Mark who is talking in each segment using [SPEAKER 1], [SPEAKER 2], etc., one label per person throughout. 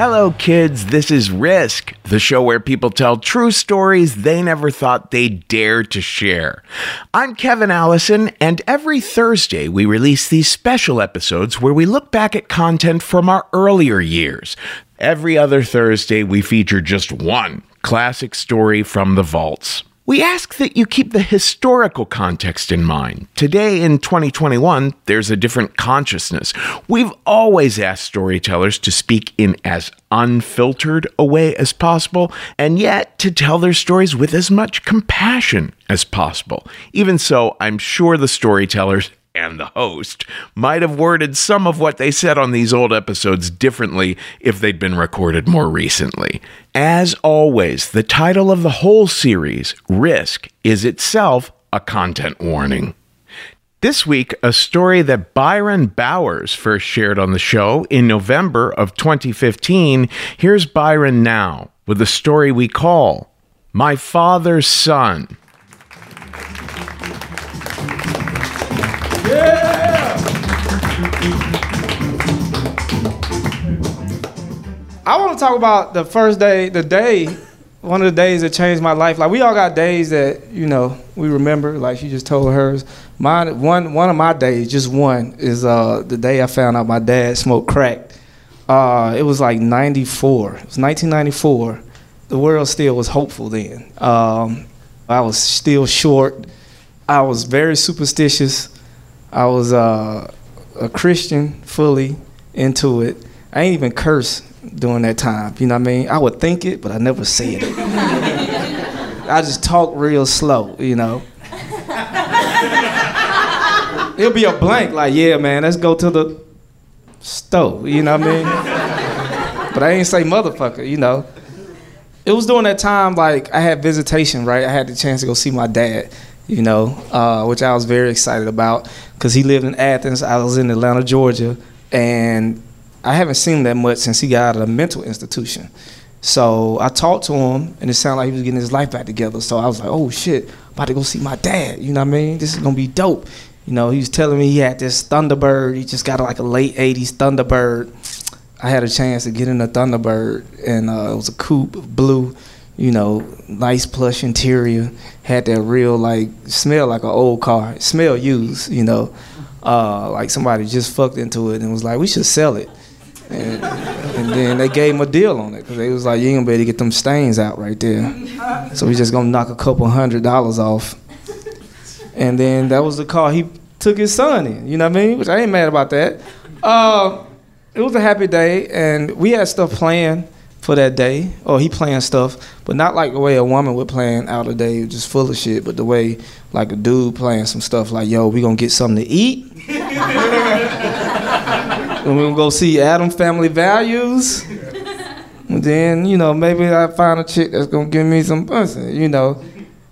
[SPEAKER 1] Hello, kids. This is Risk, the show where people tell true stories they never thought they'd dare to share. I'm Kevin Allison, and every Thursday we release these special episodes where we look back at content from our earlier years. Every other Thursday, we feature just one classic story from the vaults. We ask that you keep the historical context in mind. Today, in 2021, there's a different consciousness. We've always asked storytellers to speak in as unfiltered a way as possible, and yet to tell their stories with as much compassion as possible. Even so, I'm sure the storytellers and the host might have worded some of what they said on these old episodes differently if they'd been recorded more recently. As always, the title of the whole series, Risk, is itself a content warning. This week, a story that Byron Bowers first shared on the show in November of 2015. Here's Byron now with a story we call My Father's Son.
[SPEAKER 2] I want to talk about the first day, the day, one of the days that changed my life. Like we all got days that you know we remember. Like she just told hers. Mine, one one of my days, just one, is uh, the day I found out my dad smoked crack. Uh, it was like '94. It was 1994. The world still was hopeful then. Um, I was still short. I was very superstitious. I was uh, a Christian fully into it. I ain't even curse during that time. You know what I mean? I would think it, but I never say it. I just talk real slow, you know. It'll be a blank, like, yeah, man, let's go to the stove, you know what I mean? but I ain't say motherfucker, you know. It was during that time, like, I had visitation, right? I had the chance to go see my dad, you know, uh, which I was very excited about because he lived in Athens. I was in Atlanta, Georgia, and I haven't seen him that much since he got out of a mental institution. So I talked to him, and it sounded like he was getting his life back together. So I was like, oh shit, about to go see my dad. You know what I mean? This is gonna be dope. You know, he was telling me he had this Thunderbird. He just got like a late '80s Thunderbird. I had a chance to get in a Thunderbird, and uh, it was a coupe, blue. You know, nice plush interior. Had that real like smell like an old car. Smell used. You know, uh, like somebody just fucked into it and was like, we should sell it. And, and then they gave him a deal on it because they was like, you ain't gonna be able to get them stains out right there. So we just gonna knock a couple hundred dollars off. And then that was the car he took his son in. You know what I mean? Which I ain't mad about that. Uh, it was a happy day, and we had stuff planned for that day. Or he planned stuff, but not like the way a woman would plan out a day, just full of shit. But the way like a dude playing some stuff like, yo, we gonna get something to eat. and we're gonna go see Addams Family Values. And then, you know, maybe I find a chick that's gonna give me some pussy, you know.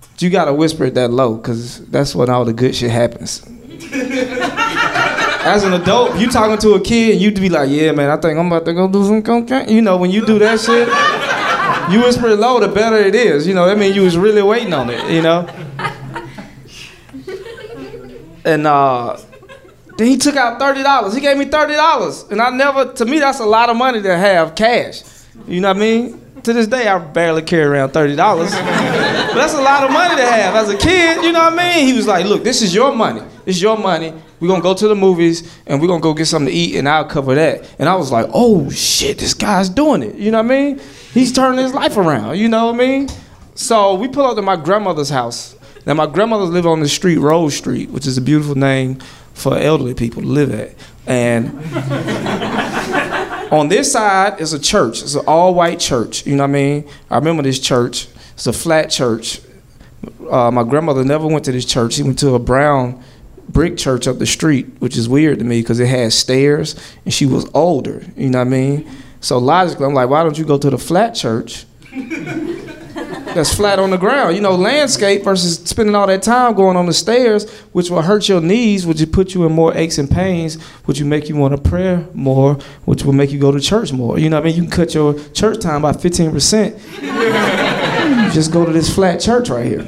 [SPEAKER 2] But you gotta whisper it that low, cause that's when all the good shit happens. As an adult, you talking to a kid, you'd be like, "Yeah, man, I think I'm about to go do some cocaine." You know, when you do that shit, you whisper it low, the better it is. You know, that means you was really waiting on it. You know. And uh, then he took out thirty dollars. He gave me thirty dollars, and I never. To me, that's a lot of money to have cash. You know what I mean? To this day, I barely carry around thirty dollars. but that's a lot of money to have as a kid. You know what I mean? He was like, "Look, this is your money. This is your money. We're gonna go to the movies and we're gonna go get something to eat, and I'll cover that." And I was like, "Oh shit, this guy's doing it." You know what I mean? He's turning his life around. You know what I mean? So we pull up to my grandmother's house. Now my grandmother lived on the street, Rose Street, which is a beautiful name for elderly people to live at. And on this side is a church. It's an all-white church. You know what I mean? I remember this church. It's a flat church. Uh, my grandmother never went to this church. She went to a brown brick church up the street, which is weird to me because it had stairs and she was older. You know what I mean? So logically, I'm like, why don't you go to the flat church? That's flat on the ground. You know, landscape versus spending all that time going on the stairs, which will hurt your knees, which will put you in more aches and pains, which will make you want to pray more, which will make you go to church more. You know what I mean? You can cut your church time by 15%. Just go to this flat church right here.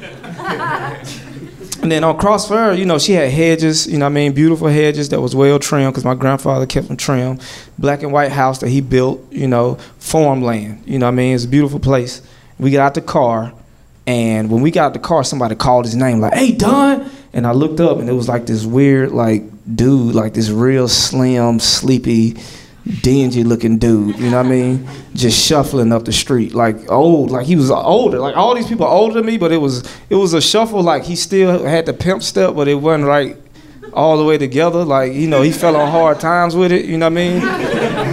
[SPEAKER 2] And then on Cross Ferry, you know, she had hedges, you know I mean, beautiful hedges that was well trimmed because my grandfather kept them trimmed. Black and white house that he built, you know, farmland, you know I mean? It's a beautiful place. We got out the car, and when we got out the car, somebody called his name, like, hey, Don. And I looked up, and it was like this weird, like, dude, like this real slim, sleepy, dingy looking dude, you know what I mean? Just shuffling up the street, like old, like he was older. Like all these people older than me, but it was it was a shuffle like he still had the pimp step, but it wasn't right all the way together. Like, you know, he fell on hard times with it, you know what I mean?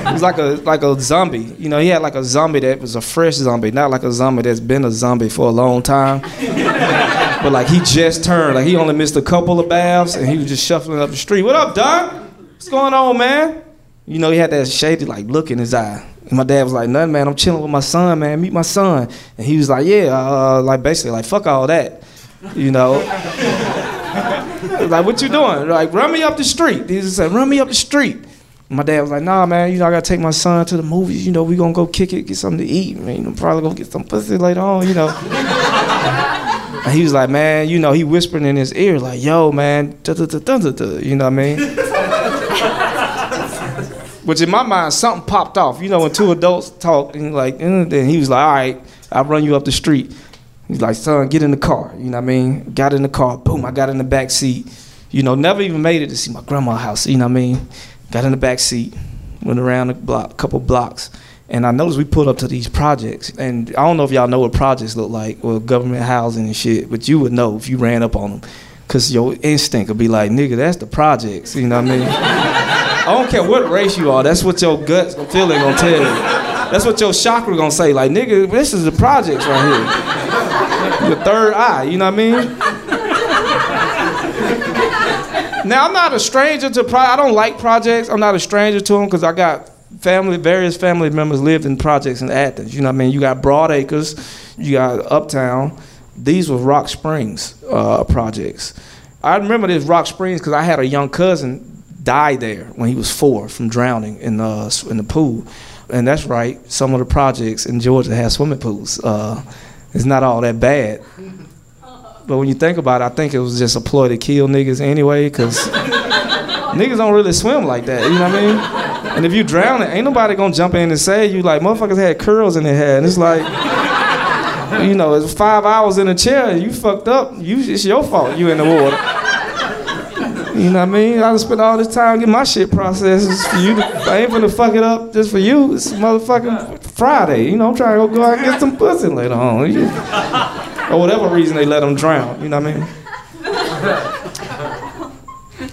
[SPEAKER 2] He was like a like a zombie. You know, he had like a zombie that was a fresh zombie, not like a zombie that's been a zombie for a long time. but like he just turned, like he only missed a couple of baths and he was just shuffling up the street. What up, Don? What's going on, man? You know, he had that shady like look in his eye. And my dad was like, nothing, man. I'm chilling with my son, man. Meet my son. And he was like, yeah, uh, like basically like fuck all that, you know. like, what you doing? Like, run me up the street. He just said, run me up the street. My dad was like, nah, man, you know, I gotta take my son to the movies. You know, we gonna go kick it, get something to eat. Man, I mean, probably go get some pussy later on, you know. and he was like, man, you know, he whispering in his ear, like, yo, man, you know what I mean? Which in my mind, something popped off. You know, when two adults talk, and like, and then he was like, all right, I'll run you up the street. He's like, son, get in the car. You know what I mean? Got in the car, boom, I got in the back seat. You know, never even made it to see my grandma's house. You know what I mean? Got in the back seat, went around a block, couple blocks, and I noticed we pulled up to these projects. And I don't know if y'all know what projects look like, or government housing and shit, but you would know if you ran up on them. Cause your instinct would be like, nigga, that's the projects. You know what I mean? I don't care what race you are. That's what your gut feeling gonna tell you. That's what your chakra gonna say. Like, nigga, this is the projects right here. Your third eye. You know what I mean? Now I'm not a stranger to pro. I don't like projects. I'm not a stranger to them because I got family, various family members lived in projects in Athens. You know what I mean? You got Broadacres, you got Uptown. These were Rock Springs uh, projects. I remember this Rock Springs because I had a young cousin died there when he was four from drowning in uh, in the pool. And that's right. Some of the projects in Georgia have swimming pools. Uh, it's not all that bad. But when you think about it, I think it was just a ploy to kill niggas anyway, because niggas don't really swim like that. You know what I mean? And if you drown, it ain't nobody gonna jump in and say you like motherfuckers had curls in their hair, and it's like. You know, it's five hours in a chair. You fucked up. You, it's your fault. You in the water. You know what I mean? I spent all this time getting my shit processed for you. To, I ain't gonna fuck it up just for you. It's motherfucking Friday. You know, I'm trying to go, go out and get some pussy later on. You, or whatever reason they let them drown. You know what I mean?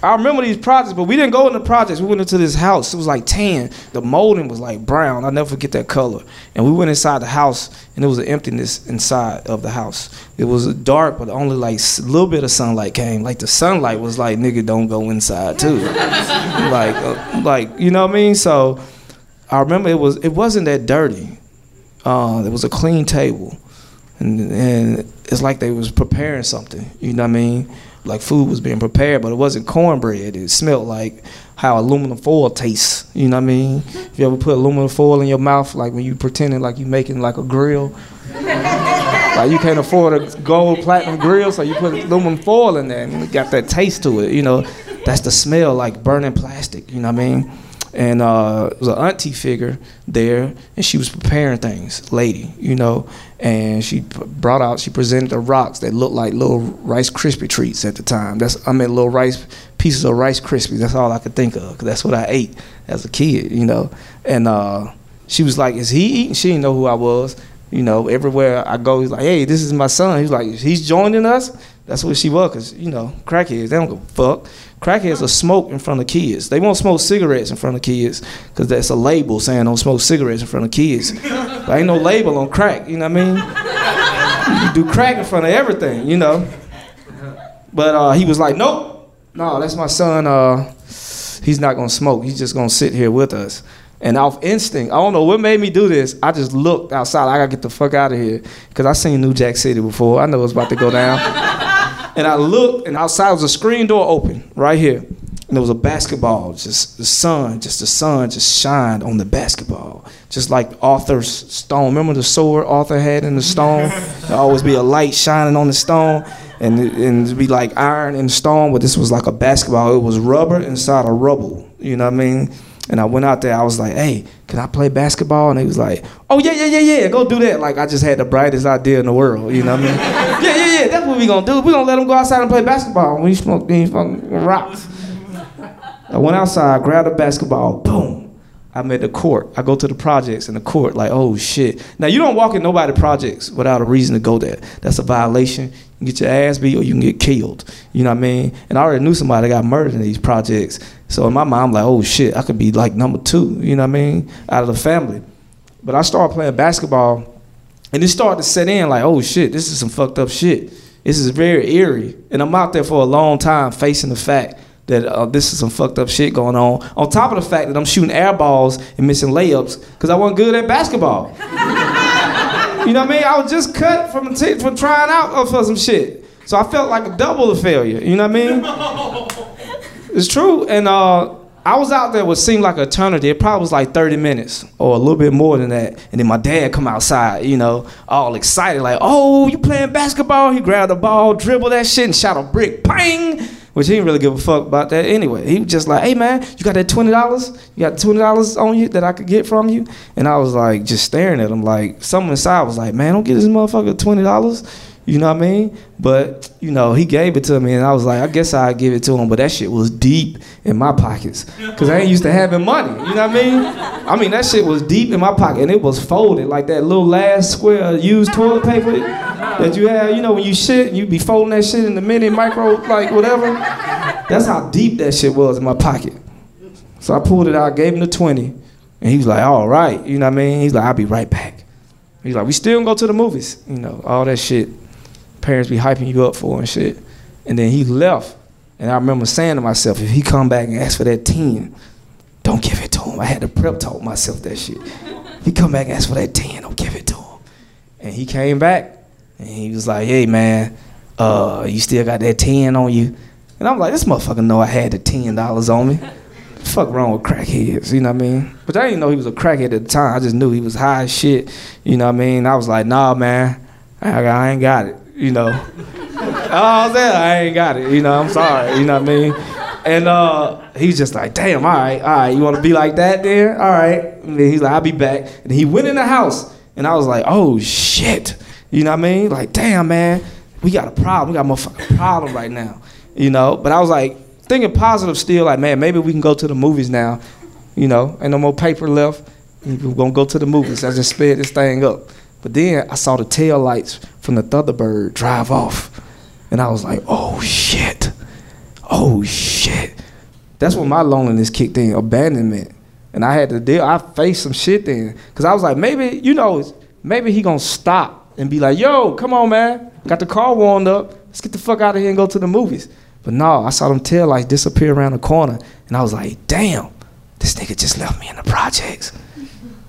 [SPEAKER 2] I remember these projects, but we didn't go in the projects. We went into this house. It was like tan. The molding was like brown. I'll never forget that color. And we went inside the house, and there was an emptiness inside of the house. It was dark, but only like a little bit of sunlight came. Like the sunlight was like, nigga, don't go inside too. like, uh, like you know what I mean? So I remember it was it wasn't that dirty. Uh, there was a clean table, and and it's like they was preparing something. You know what I mean? Like food was being prepared, but it wasn't cornbread. It smelled like how aluminum foil tastes. You know what I mean? If you ever put aluminum foil in your mouth, like when you pretending like you making like a grill, like you can't afford a gold platinum grill, so you put aluminum foil in there, and it got that taste to it. You know, that's the smell like burning plastic. You know what I mean? And uh, it was an auntie figure there, and she was preparing things, lady, you know, and she brought out, she presented the rocks that looked like little Rice Krispie treats at the time. That's I mean little rice pieces of Rice Krispies. That's all I could think of, cause that's what I ate as a kid, you know. And uh, she was like, "Is he eating?" She didn't know who I was. You know, everywhere I go, he's like, "Hey, this is my son." He's like, "He's joining us." That's what she was, cause you know, crackheads they don't a fuck. Crackheads will smoke in front of kids. They won't smoke cigarettes in front of kids, cause that's a label saying don't smoke cigarettes in front of kids. but ain't no label on crack. You know what I mean? You do crack in front of everything. You know. But uh, he was like, "Nope, no, that's my son. Uh, he's not gonna smoke. He's just gonna sit here with us." And off instinct, I don't know what made me do this. I just looked outside. I gotta get the fuck out of here because I seen New Jack City before. I know it was about to go down. And I looked, and outside was a screen door open right here. And there was a basketball, just the sun, just the sun just shined on the basketball. Just like Arthur's stone. Remember the sword Arthur had in the stone? There always be a light shining on the stone. And, and it'd be like iron in the stone, but this was like a basketball. It was rubber inside a rubble. You know what I mean? And I went out there, I was like, hey, can I play basketball? And he was like, oh, yeah, yeah, yeah, yeah, go do that. Like, I just had the brightest idea in the world, you know what I mean? yeah, yeah, yeah, that's what we gonna do. we gonna let them go outside and play basketball. When he smoke these fucking rocks. I went outside, grabbed a basketball, boom. I'm at the court. I go to the projects in the court, like, oh shit. Now you don't walk in nobody projects without a reason to go there. That's a violation. You get your ass beat or you can get killed. You know what I mean? And I already knew somebody got murdered in these projects. So in my mind, I'm like, oh shit, I could be like number two, you know what I mean? Out of the family. But I started playing basketball and it started to set in like, oh shit, this is some fucked up shit. This is very eerie. And I'm out there for a long time facing the fact that uh, this is some fucked up shit going on. On top of the fact that I'm shooting air balls and missing layups because I wasn't good at basketball. you know what I mean? I was just cut from t- from trying out for some shit. So I felt like a double of failure. You know what I mean? It's true. And uh, I was out there what seemed like eternity. It probably was like 30 minutes or a little bit more than that. And then my dad come outside, you know, all excited, like, oh, you playing basketball? He grabbed the ball, dribbled that shit, and shot a brick, bang! Which he didn't really give a fuck about that anyway. He was just like, hey man, you got that $20? You got $20 on you that I could get from you? And I was like, just staring at him like, someone inside was like, man, don't get this motherfucker $20. You know what I mean? But you know, he gave it to me, and I was like, I guess I'd give it to him. But that shit was deep in my pockets, cause I ain't used to having money. You know what I mean? I mean that shit was deep in my pocket, and it was folded like that little last square used toilet paper that you have. You know when you shit, you be folding that shit in the mini micro like whatever. That's how deep that shit was in my pocket. So I pulled it out, gave him the twenty, and he was like, "All right," you know what I mean? He's like, "I'll be right back." He's like, "We still go to the movies," you know, all that shit parents be hyping you up for and shit. And then he left. And I remember saying to myself, if he come back and ask for that 10, don't give it to him. I had to prep talk myself that shit. If he come back and ask for that 10, don't give it to him. And he came back and he was like, hey man, uh, you still got that 10 on you? And I'm like, this motherfucker know I had the $10 on me. fuck wrong with crackheads, you know what I mean? But I didn't know he was a crackhead at the time. I just knew he was high as shit, you know what I mean? I was like, nah, man, I ain't got it you know. oh, that I ain't got it, you know. I'm sorry, you know what I mean. And uh, he's just like, damn, all right, all right, you want to be like that, then? All right. And he's like, I'll be back. And he went in the house, and I was like, oh shit, you know what I mean? Like, damn, man, we got a problem. We got a motherfucking problem right now, you know. But I was like thinking positive still, like, man, maybe we can go to the movies now, you know. Ain't no more paper left. We're gonna go to the movies. I just sped this thing up. But then I saw the tail lights from the Thunderbird drive off. And I was like, oh shit. Oh shit. That's when my loneliness kicked in, abandonment. And I had to deal, I faced some shit then. Cause I was like, maybe, you know, maybe he gonna stop and be like, yo, come on, man. Got the car warmed up. Let's get the fuck out of here and go to the movies. But no, I saw them tail lights disappear around the corner. And I was like, damn, this nigga just left me in the projects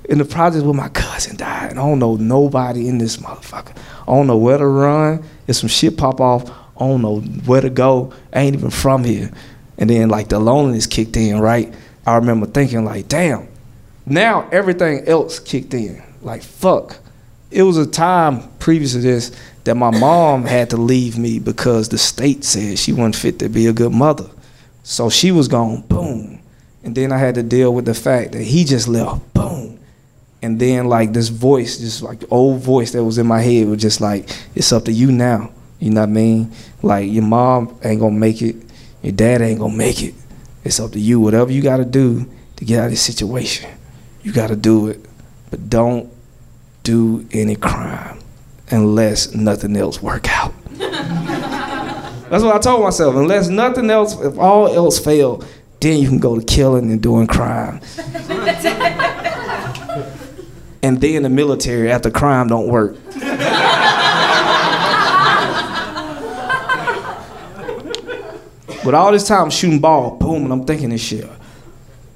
[SPEAKER 2] in the project where my cousin died, and I don't know nobody in this motherfucker. I don't know where to run. If some shit pop off, I don't know where to go. I ain't even from here. And then like the loneliness kicked in, right? I remember thinking like, damn, now everything else kicked in. Like fuck. It was a time previous to this that my mom had to leave me because the state said she wasn't fit to be a good mother. So she was gone, boom. And then I had to deal with the fact that he just left, boom. And then like this voice, just like the old voice that was in my head was just like, it's up to you now. You know what I mean? Like your mom ain't gonna make it, your dad ain't gonna make it. It's up to you. Whatever you gotta do to get out of this situation, you gotta do it. But don't do any crime unless nothing else work out. That's what I told myself. Unless nothing else, if all else fail, then you can go to killing and doing crime. And then the military after crime don't work. but all this time shooting ball, boom, and I'm thinking this shit.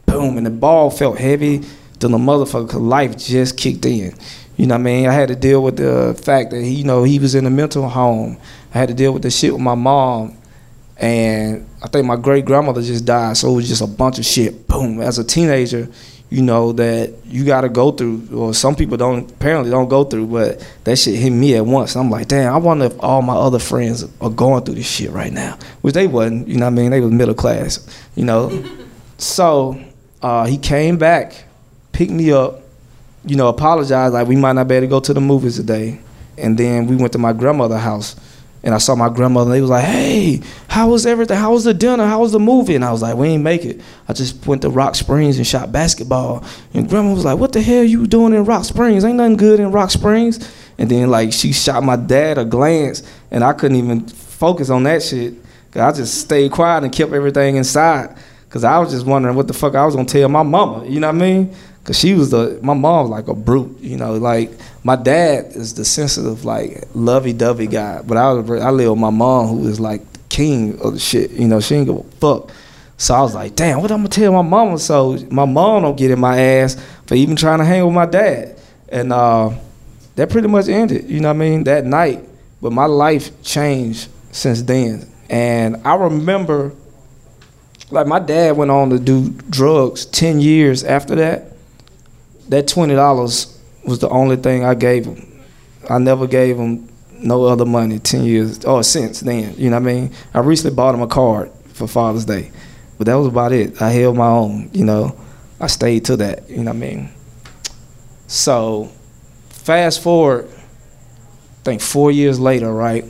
[SPEAKER 2] Boom, and the ball felt heavy. Then the motherfucker life just kicked in. You know what I mean? I had to deal with the fact that he, you know, he was in a mental home. I had to deal with the shit with my mom. And I think my great grandmother just died, so it was just a bunch of shit. Boom. As a teenager, you know, that you gotta go through, or some people don't apparently don't go through, but that shit hit me at once. I'm like, damn, I wonder if all my other friends are going through this shit right now. Which they wasn't, you know what I mean? They was middle class, you know. so uh, he came back, picked me up, you know, apologized like we might not be able to go to the movies today. And then we went to my grandmother's house and I saw my grandmother and they was like, Hey, how was everything? How was the dinner? How was the movie? And I was like, We ain't make it. I just went to Rock Springs and shot basketball. And grandma was like, What the hell you doing in Rock Springs? Ain't nothing good in Rock Springs. And then like she shot my dad a glance and I couldn't even focus on that shit. I just stayed quiet and kept everything inside. Cause I was just wondering what the fuck I was gonna tell my mama, you know what I mean? Cause she was the my mom was like a brute, you know. Like my dad is the sensitive, like lovey-dovey guy, but I was, I live with my mom who is like king of the shit, you know. She ain't give a fuck. So I was like, damn, what I'm gonna tell my mama? So my mom don't get in my ass for even trying to hang with my dad, and uh, that pretty much ended, you know what I mean? That night, but my life changed since then, and I remember. Like my dad went on to do drugs ten years after that, that twenty dollars was the only thing I gave him. I never gave him no other money ten years or since then. You know what I mean? I recently bought him a card for Father's Day, but that was about it. I held my own. You know, I stayed to that. You know what I mean? So, fast forward, I think four years later, right?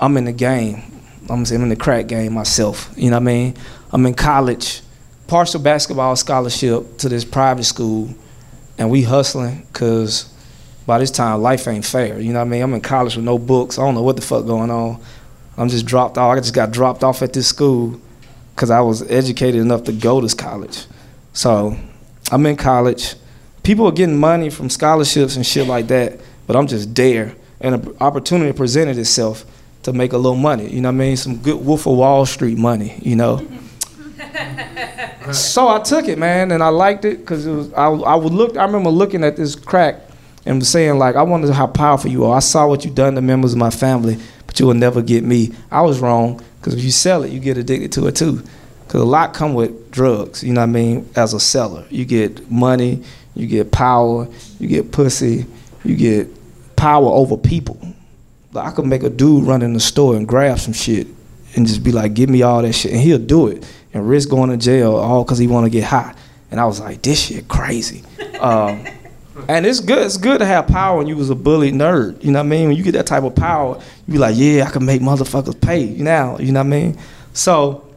[SPEAKER 2] I'm in the game. I'm in the crack game myself. You know what I mean? I'm in college, partial basketball scholarship to this private school and we hustling because by this time life ain't fair. You know what I mean? I'm in college with no books. I don't know what the fuck going on. I'm just dropped off. I just got dropped off at this school because I was educated enough to go to college. So I'm in college. People are getting money from scholarships and shit like that, but I'm just there. And an opportunity presented itself to make a little money. You know what I mean? Some good Wolf of Wall Street money. You know. So I took it, man, and I liked it because it was. I, I would look. I remember looking at this crack and saying like, I wonder how powerful you are. I saw what you done to members of my family, but you will never get me. I was wrong because if you sell it, you get addicted to it too. Because a lot come with drugs. You know what I mean? As a seller, you get money, you get power, you get pussy, you get power over people. Like I could make a dude run in the store and grab some shit and just be like, "Give me all that shit," and he'll do it and risk going to jail all because he want to get high. And I was like, this shit crazy. Um, and it's good. It's good to have power when you was a bully nerd. You know what I mean? When you get that type of power, you be like, yeah, I can make motherfuckers pay now. You know what I mean? So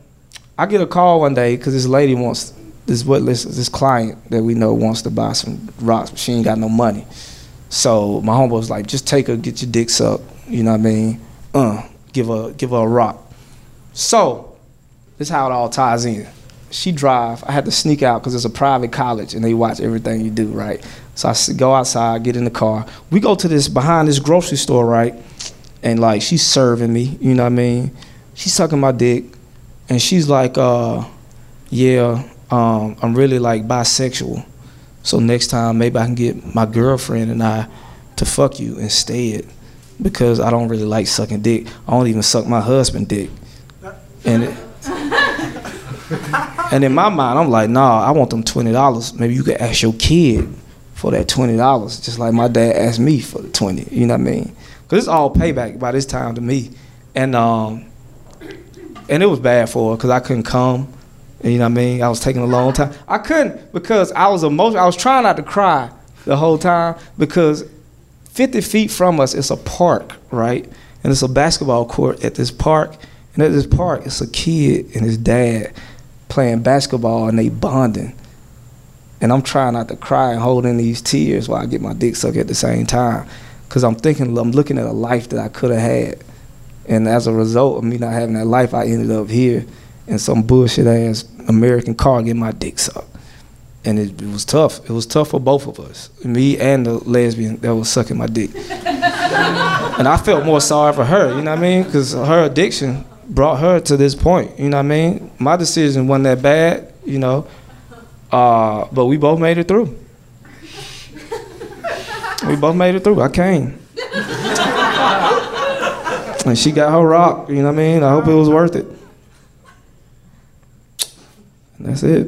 [SPEAKER 2] I get a call one day because this lady wants this what this, this client that we know wants to buy some rocks, but she ain't got no money. So my homeboy was like, just take her, get your dick sucked. You know what I mean? Uh, give her give her a rock. So this is how it all ties in. She drive. I had to sneak out because it's a private college and they watch everything you do, right? So I go outside, get in the car. We go to this behind this grocery store, right? And like she's serving me, you know what I mean? She's sucking my dick, and she's like, uh, "Yeah, um, I'm really like bisexual. So next time maybe I can get my girlfriend and I to fuck you instead." because I don't really like sucking dick. I don't even suck my husband dick. And it, and in my mind, I'm like, nah, I want them twenty dollars. Maybe you could ask your kid for that twenty dollars, just like my dad asked me for the twenty. You know what I mean? Cause it's all payback by this time to me, and um, and it was bad for her because I couldn't come. You know what I mean? I was taking a long time. I couldn't because I was emotional. I was trying not to cry the whole time because 50 feet from us it's a park, right? And it's a basketball court at this park. And at this park, it's a kid and his dad playing basketball and they bonding. And I'm trying not to cry and holding these tears while I get my dick sucked at the same time. Because I'm thinking, I'm looking at a life that I could have had. And as a result of me not having that life, I ended up here in some bullshit ass American car getting my dick sucked. And it, it, was tough. It was tough for both of us, me and the lesbian that was sucking my dick. and I felt more sorry for her, you know what I mean? Because her addiction brought her to this point, you know what I mean? My decision wasn't that bad, you know, uh, but we both made it through. we both made it through. I came. and she got her rock, you know what I mean? I hope it was worth it. And that's it.